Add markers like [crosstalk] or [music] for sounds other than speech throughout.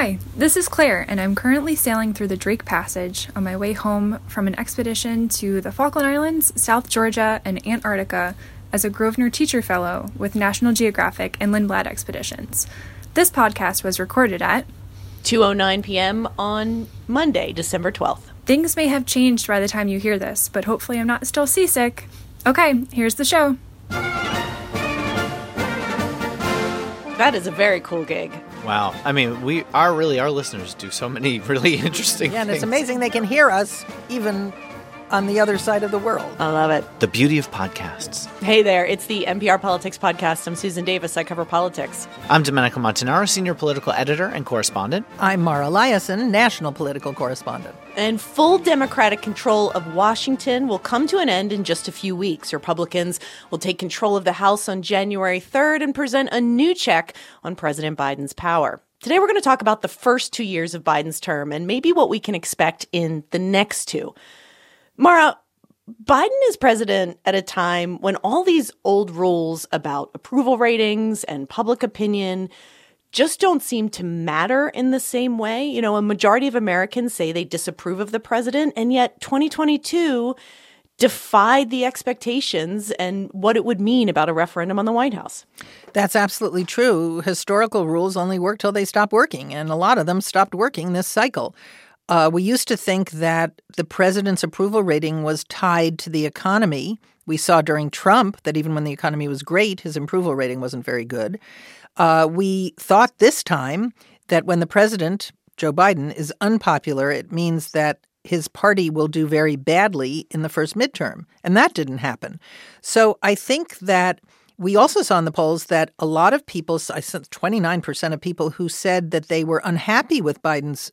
Hi, this is Claire, and I'm currently sailing through the Drake Passage on my way home from an expedition to the Falkland Islands, South Georgia, and Antarctica as a Grosvenor Teacher Fellow with National Geographic and Lindblad Expeditions. This podcast was recorded at 2:09 p.m. on Monday, December 12th. Things may have changed by the time you hear this, but hopefully I'm not still seasick. Okay, here's the show. That is a very cool gig. Wow. I mean, we are really, our listeners do so many [laughs] really interesting Yeah, and things. it's amazing they can hear us even on the other side of the world. I love it. The beauty of podcasts. Hey there, it's the NPR Politics Podcast. I'm Susan Davis. I cover politics. I'm Domenico Montanaro, senior political editor and correspondent. I'm Mara Liasson, national political correspondent. And full Democratic control of Washington will come to an end in just a few weeks. Republicans will take control of the House on January 3rd and present a new check on President Biden's power. Today, we're going to talk about the first two years of Biden's term and maybe what we can expect in the next two. Mara, Biden is president at a time when all these old rules about approval ratings and public opinion just don't seem to matter in the same way. You know, a majority of Americans say they disapprove of the president, and yet 2022 defied the expectations and what it would mean about a referendum on the White House. That's absolutely true. Historical rules only work till they stop working, and a lot of them stopped working this cycle. Uh, we used to think that the president's approval rating was tied to the economy. We saw during Trump that even when the economy was great, his approval rating wasn't very good. Uh, we thought this time that when the president, Joe Biden, is unpopular, it means that his party will do very badly in the first midterm. And that didn't happen. So I think that we also saw in the polls that a lot of people, I said 29% of people who said that they were unhappy with Biden's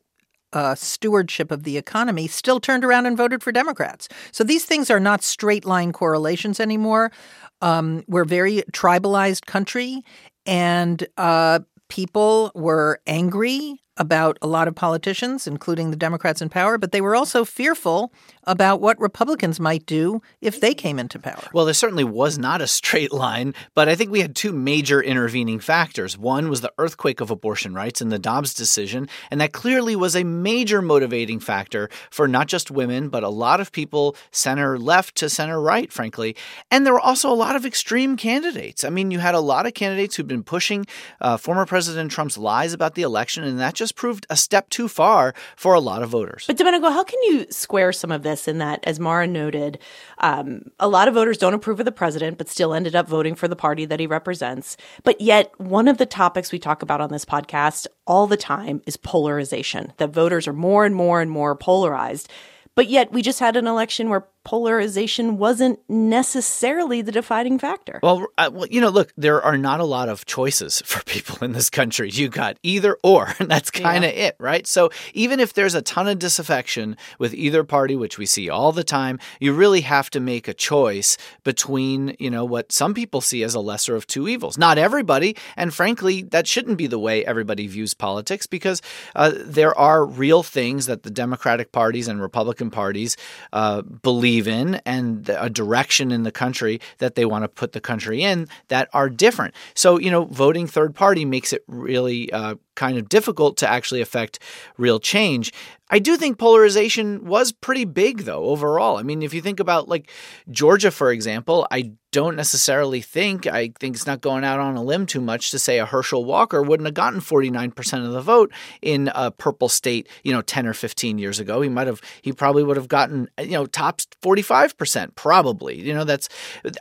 uh, stewardship of the economy still turned around and voted for Democrats. So these things are not straight line correlations anymore. Um, we're a very tribalized country, and uh, people were angry about a lot of politicians, including the Democrats in power, but they were also fearful about what Republicans might do if they came into power. Well, there certainly was not a straight line, but I think we had two major intervening factors. One was the earthquake of abortion rights and the Dobbs decision, and that clearly was a major motivating factor for not just women, but a lot of people center left to center right, frankly. And there were also a lot of extreme candidates. I mean, you had a lot of candidates who'd been pushing uh, former President Trump's lies about the election, and that just proved a step too far for a lot of voters. But Domenico, how can you square some of this in that, as Mara noted, um, a lot of voters don't approve of the president, but still ended up voting for the party that he represents. But yet, one of the topics we talk about on this podcast all the time is polarization. That voters are more and more and more polarized. But yet, we just had an election where polarization wasn't necessarily the defining factor. Well, uh, well, you know, look, there are not a lot of choices [laughs] for people in this country. You got either or, [laughs] and that's kind of it, right? So even if there's a ton of disaffection with either party, which we see all the time, you really have to make a choice between, you know, what some people see as a lesser of two evils. Not everybody, and frankly, that shouldn't be the way everybody views politics because uh, there are real things that the Democratic parties and Republican parties uh, believe in and a direction in the country that they want to put the country in that are different. So, you know, voting third party makes it really uh, kind of difficult to actually affect real change. I do think polarization was pretty big, though, overall. I mean, if you think about like Georgia, for example, I don't necessarily think, I think it's not going out on a limb too much to say a Herschel Walker wouldn't have gotten 49% of the vote in a purple state, you know, 10 or 15 years ago. He might have, he probably would have gotten, you know, top 45%, probably. You know, that's,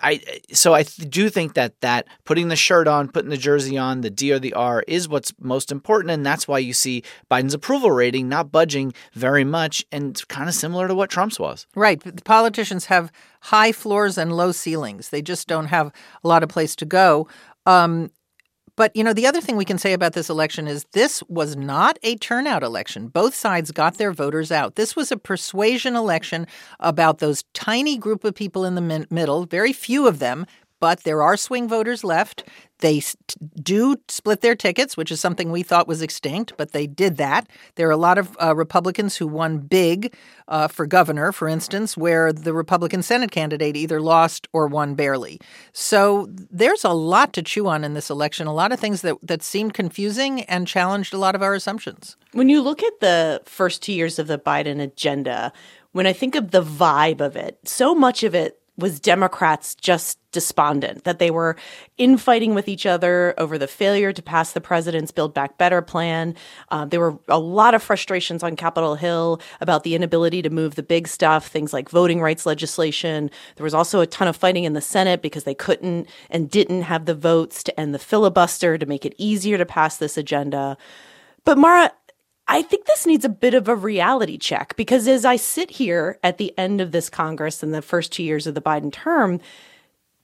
I, so I do think that that putting the shirt on, putting the jersey on, the D or the R is what's most important. And that's why you see Biden's approval rating not budging very much and it's kind of similar to what Trump's was. Right. The politicians have high floors and low ceilings. They just don't have a lot of place to go. Um, but, you know, the other thing we can say about this election is this was not a turnout election. Both sides got their voters out. This was a persuasion election about those tiny group of people in the middle, very few of them, but there are swing voters left. They do split their tickets, which is something we thought was extinct, but they did that. There are a lot of uh, Republicans who won big uh, for governor, for instance, where the Republican Senate candidate either lost or won barely. So there's a lot to chew on in this election, a lot of things that, that seemed confusing and challenged a lot of our assumptions. When you look at the first two years of the Biden agenda, when I think of the vibe of it, so much of it was Democrats just despondent that they were infighting with each other over the failure to pass the president's Build Back Better plan. Uh, there were a lot of frustrations on Capitol Hill about the inability to move the big stuff, things like voting rights legislation. There was also a ton of fighting in the Senate because they couldn't and didn't have the votes to end the filibuster to make it easier to pass this agenda. But Mara, I think this needs a bit of a reality check because as I sit here at the end of this Congress in the first two years of the Biden term,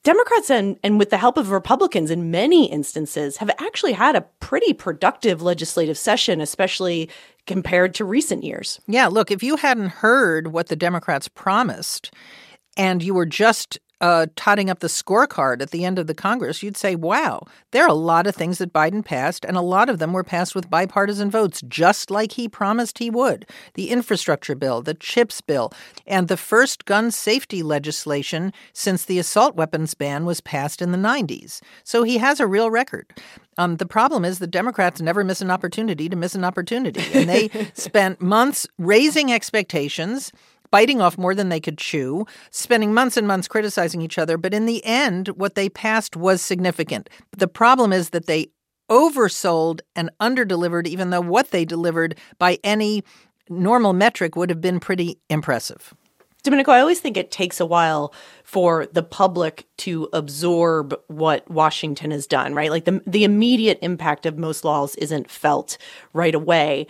Democrats and, and with the help of Republicans in many instances have actually had a pretty productive legislative session, especially compared to recent years. Yeah, look, if you hadn't heard what the Democrats promised and you were just uh, totting up the scorecard at the end of the Congress, you'd say, wow, there are a lot of things that Biden passed, and a lot of them were passed with bipartisan votes, just like he promised he would. The infrastructure bill, the CHIPS bill, and the first gun safety legislation since the assault weapons ban was passed in the 90s. So he has a real record. Um, the problem is the Democrats never miss an opportunity to miss an opportunity. And they [laughs] spent months raising expectations biting off more than they could chew, spending months and months criticizing each other. But in the end, what they passed was significant. The problem is that they oversold and underdelivered, even though what they delivered by any normal metric would have been pretty impressive. Domenico, I always think it takes a while for the public to absorb what Washington has done, right? Like the the immediate impact of most laws isn't felt right away.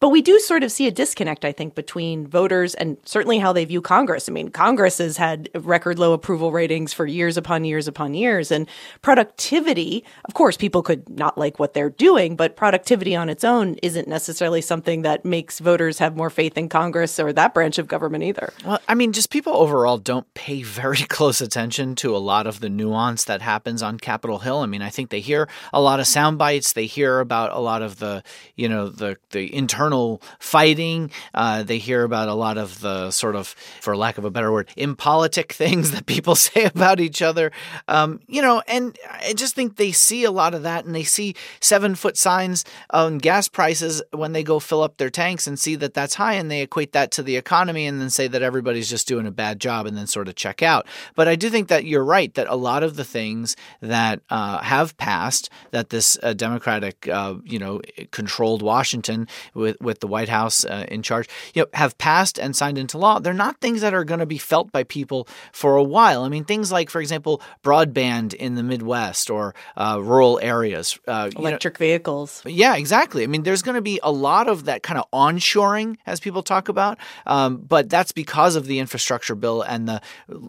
But we do sort of see a disconnect, I think, between voters and certainly how they view Congress. I mean, Congress has had record low approval ratings for years upon years upon years. And productivity, of course, people could not like what they're doing, but productivity on its own isn't necessarily something that makes voters have more faith in Congress or that branch of government either. Well, I mean, just people overall don't pay very [laughs] close attention to a lot of the nuance that happens on Capitol Hill. I mean, I think they hear a lot of sound bites. They hear about a lot of the, you know, the, the internal internal fighting. Uh, they hear about a lot of the sort of, for lack of a better word, impolitic [laughs] things that people [laughs] say about each other. Um, you know, and I just think they see a lot of that and they see seven foot signs on gas prices when they go fill up their tanks and see that that's high and they equate that to the economy and then say that everybody's just doing a bad job and then sort of check out. But I do think that you're right that a lot of the things that uh, have passed that this uh, Democratic, uh, you know, controlled Washington with with the White House uh, in charge, you know, have passed and signed into law, they're not things that are going to be felt by people for a while. I mean, things like, for example, broadband in the Midwest or uh, rural areas, uh, electric know, vehicles. Yeah, exactly. I mean, there's going to be a lot of that kind of onshoring, as people talk about, um, but that's because of the infrastructure bill and the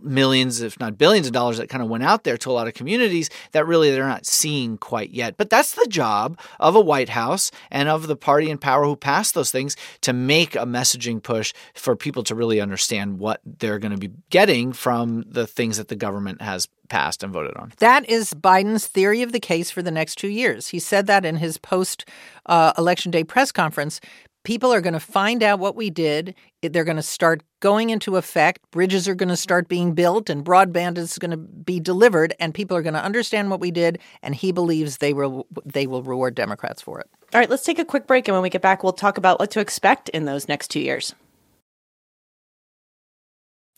millions, if not billions, of dollars that kind of went out there to a lot of communities that really they're not seeing quite yet. But that's the job of a White House and of the party in power who passed those things to make a messaging push for people to really understand what they're going to be getting from the things that the government has passed and voted on. That is Biden's theory of the case for the next two years. He said that in his post uh, election day press conference. People are going to find out what we did. They're going to start going into effect. Bridges are going to start being built, and broadband is going to be delivered. And people are going to understand what we did. And he believes they will they will reward Democrats for it. All right, let's take a quick break. And when we get back, we'll talk about what to expect in those next two years.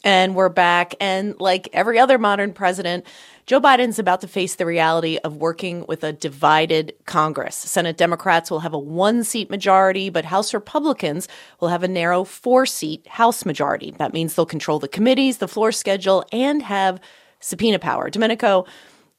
And we're back. And like every other modern president, Joe Biden's about to face the reality of working with a divided Congress. Senate Democrats will have a one seat majority, but House Republicans will have a narrow four seat House majority. That means they'll control the committees, the floor schedule, and have subpoena power. Domenico,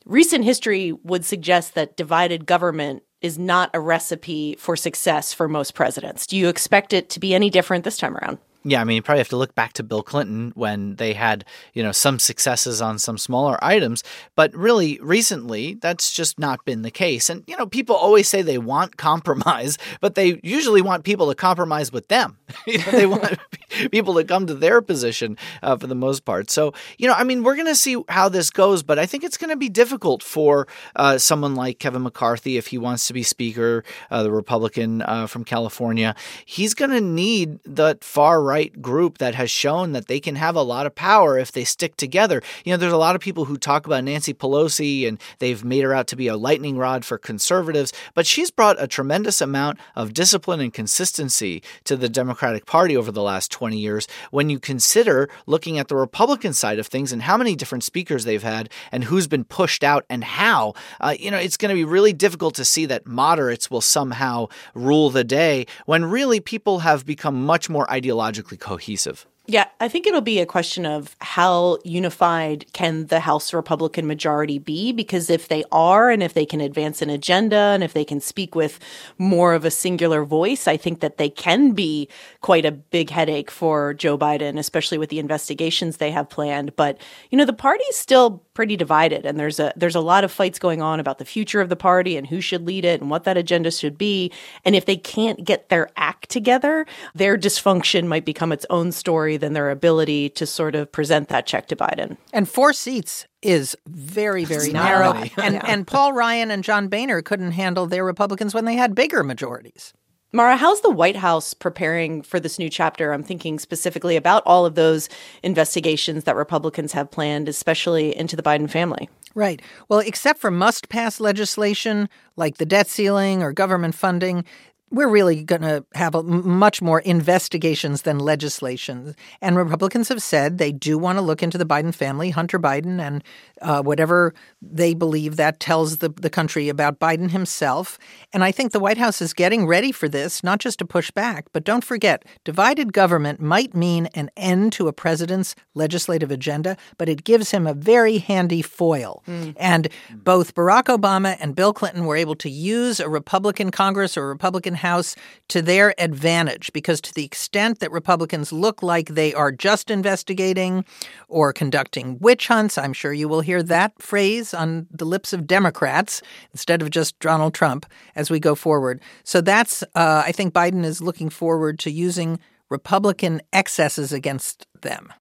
recent history would suggest that divided government is not a recipe for success for most presidents. Do you expect it to be any different this time around? Yeah, I mean, you probably have to look back to Bill Clinton when they had, you know, some successes on some smaller items. But really, recently, that's just not been the case. And, you know, people always say they want [laughs] compromise, but they usually want people to compromise with them. [laughs] they want [laughs] people to come to their position uh, for the most part. So, you know, I mean, we're going to see how this goes, but I think it's going to be difficult for uh, someone like Kevin McCarthy if he wants to be Speaker, uh, the Republican uh, from California. He's going to need that far right group that has shown that they can have a lot of power if they stick together. You know, there's a lot of people who talk about Nancy Pelosi and they've made her out to be a lightning rod for conservatives, but she's brought a tremendous amount of discipline and consistency to the Democratic Party over the last 20 years when you consider looking at the Republican side of things and how many different speakers they've had and who's been pushed out and how. Uh, you know, it's going to be really difficult to see that moderates will somehow rule the day when really people have become much more ideologically cohesive. Yeah, I think it'll be a question of how unified can the House Republican majority be? Because if they are, and if they can advance an agenda, and if they can speak with more of a singular voice, I think that they can be quite a big headache for Joe Biden, especially with the investigations they have planned. But, you know, the party's still pretty divided and there's a there's a lot of fights going on about the future of the party and who should lead it and what that agenda should be and if they can't get their act together their dysfunction might become its own story than their ability to sort of present that check to Biden and four seats is very very narrow and yeah. and Paul Ryan and John Boehner couldn't handle their Republicans when they had bigger majorities Mara, how's the White House preparing for this new chapter? I'm thinking specifically about all of those investigations that Republicans have planned, especially into the Biden family. Right. Well, except for must pass legislation like the debt ceiling or government funding, we're really going to have a, much more investigations than legislation. And Republicans have said they do want to look into the Biden family, Hunter Biden, and uh, whatever they believe that tells the, the country about Biden himself. And I think the White House is getting ready for this, not just to push back, but don't forget, divided government might mean an end to a president's legislative agenda, but it gives him a very handy foil. Mm. And both Barack Obama and Bill Clinton were able to use a Republican Congress or a Republican House to their advantage because, to the extent that Republicans look like they are just investigating or conducting witch hunts, I'm sure you will hear that phrase on the lips of Democrats instead of just Donald Trump as we go forward. So that's, uh, I think Biden is looking forward to using Republican excesses against them.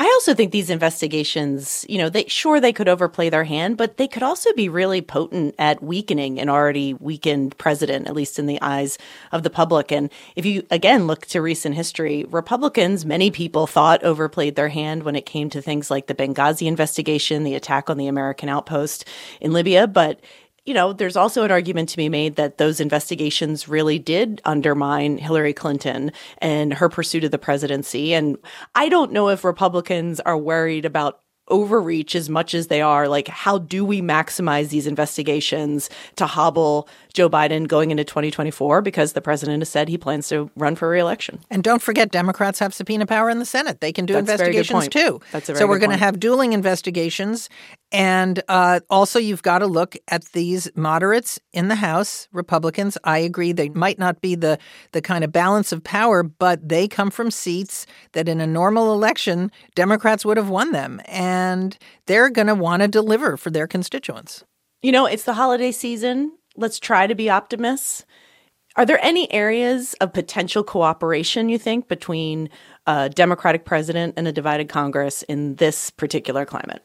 I also think these investigations, you know, they sure they could overplay their hand, but they could also be really potent at weakening an already weakened president, at least in the eyes of the public. And if you again look to recent history, Republicans, many people thought overplayed their hand when it came to things like the Benghazi investigation, the attack on the American outpost in Libya, but you know, there's also an argument to be made that those investigations really did undermine Hillary Clinton and her pursuit of the presidency. And I don't know if Republicans are worried about overreach as much as they are like how do we maximize these investigations to hobble Joe Biden going into 2024 because the president has said he plans to run for reelection. And don't forget, Democrats have subpoena power in the Senate. They can do That's investigations too. That's a very so we're going to have dueling investigations. And uh, also, you've got to look at these moderates in the House, Republicans. I agree they might not be the, the kind of balance of power, but they come from seats that in a normal election, Democrats would have won them. And they're going to want to deliver for their constituents. You know, it's the holiday season let's try to be optimists. Are there any areas of potential cooperation, you think, between a Democratic president and a divided Congress in this particular climate?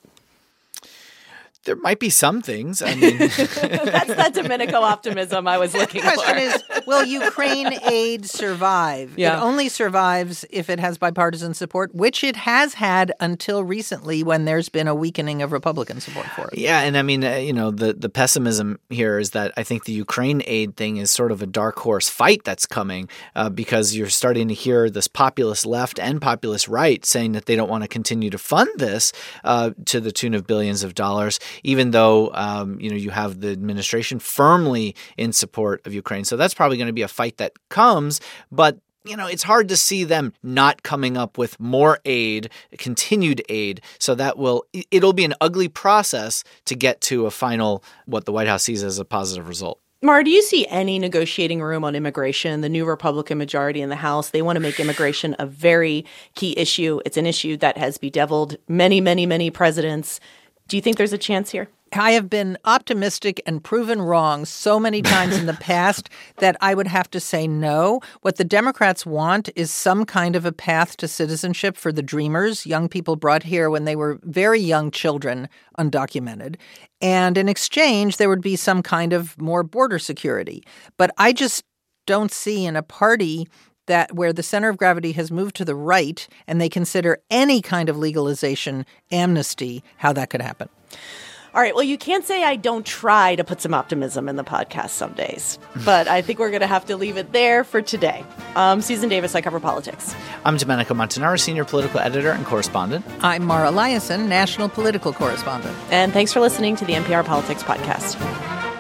There might be some things. I mean, [laughs] that's that Domenico optimism I was looking for. The question is, will Ukraine aid survive? Yeah. It only survives if it has bipartisan support, which it has had until recently when there's been a weakening of Republican support for it. Yeah, and I mean, uh, you know, the the pessimism here is that I think the Ukraine aid thing is sort of a dark horse fight that's coming uh, because you're starting to hear this populist left and populist right saying that they don't want to continue to fund this uh, to the tune of billions of dollars even though um, you know you have the administration firmly in support of Ukraine. So that's probably going to be a fight that comes, but you know, it's hard to see them not coming up with more aid, continued aid. So that will, it'll be an ugly process to get to a final, what the White House sees as a positive result. Mar, do you see any negotiating room on immigration? The new Republican majority in the House, they want to make immigration a very key issue. It's an issue that has bedeviled many, many, many presidents. Do you think there's a chance here? I have been optimistic and proven wrong so many times in the [laughs] past that I would have to say no. What the Democrats want is some kind of a path to citizenship for the dreamers, young people brought here when they were very young children, undocumented. And in exchange, there would be some kind of more border security. But I just don't see in a party that where the center of gravity has moved to the right and they consider any kind of legalization amnesty, how that could happen. All right. Well, you can't say I don't try to put some optimism in the podcast some days, [laughs] but I think we're going to have to leave it there for today. Um, Susan Davis, I cover politics. I'm Domenico Montanaro, senior political editor and correspondent. I'm Mara Liasson, national political correspondent. And thanks for listening to the NPR Politics Podcast.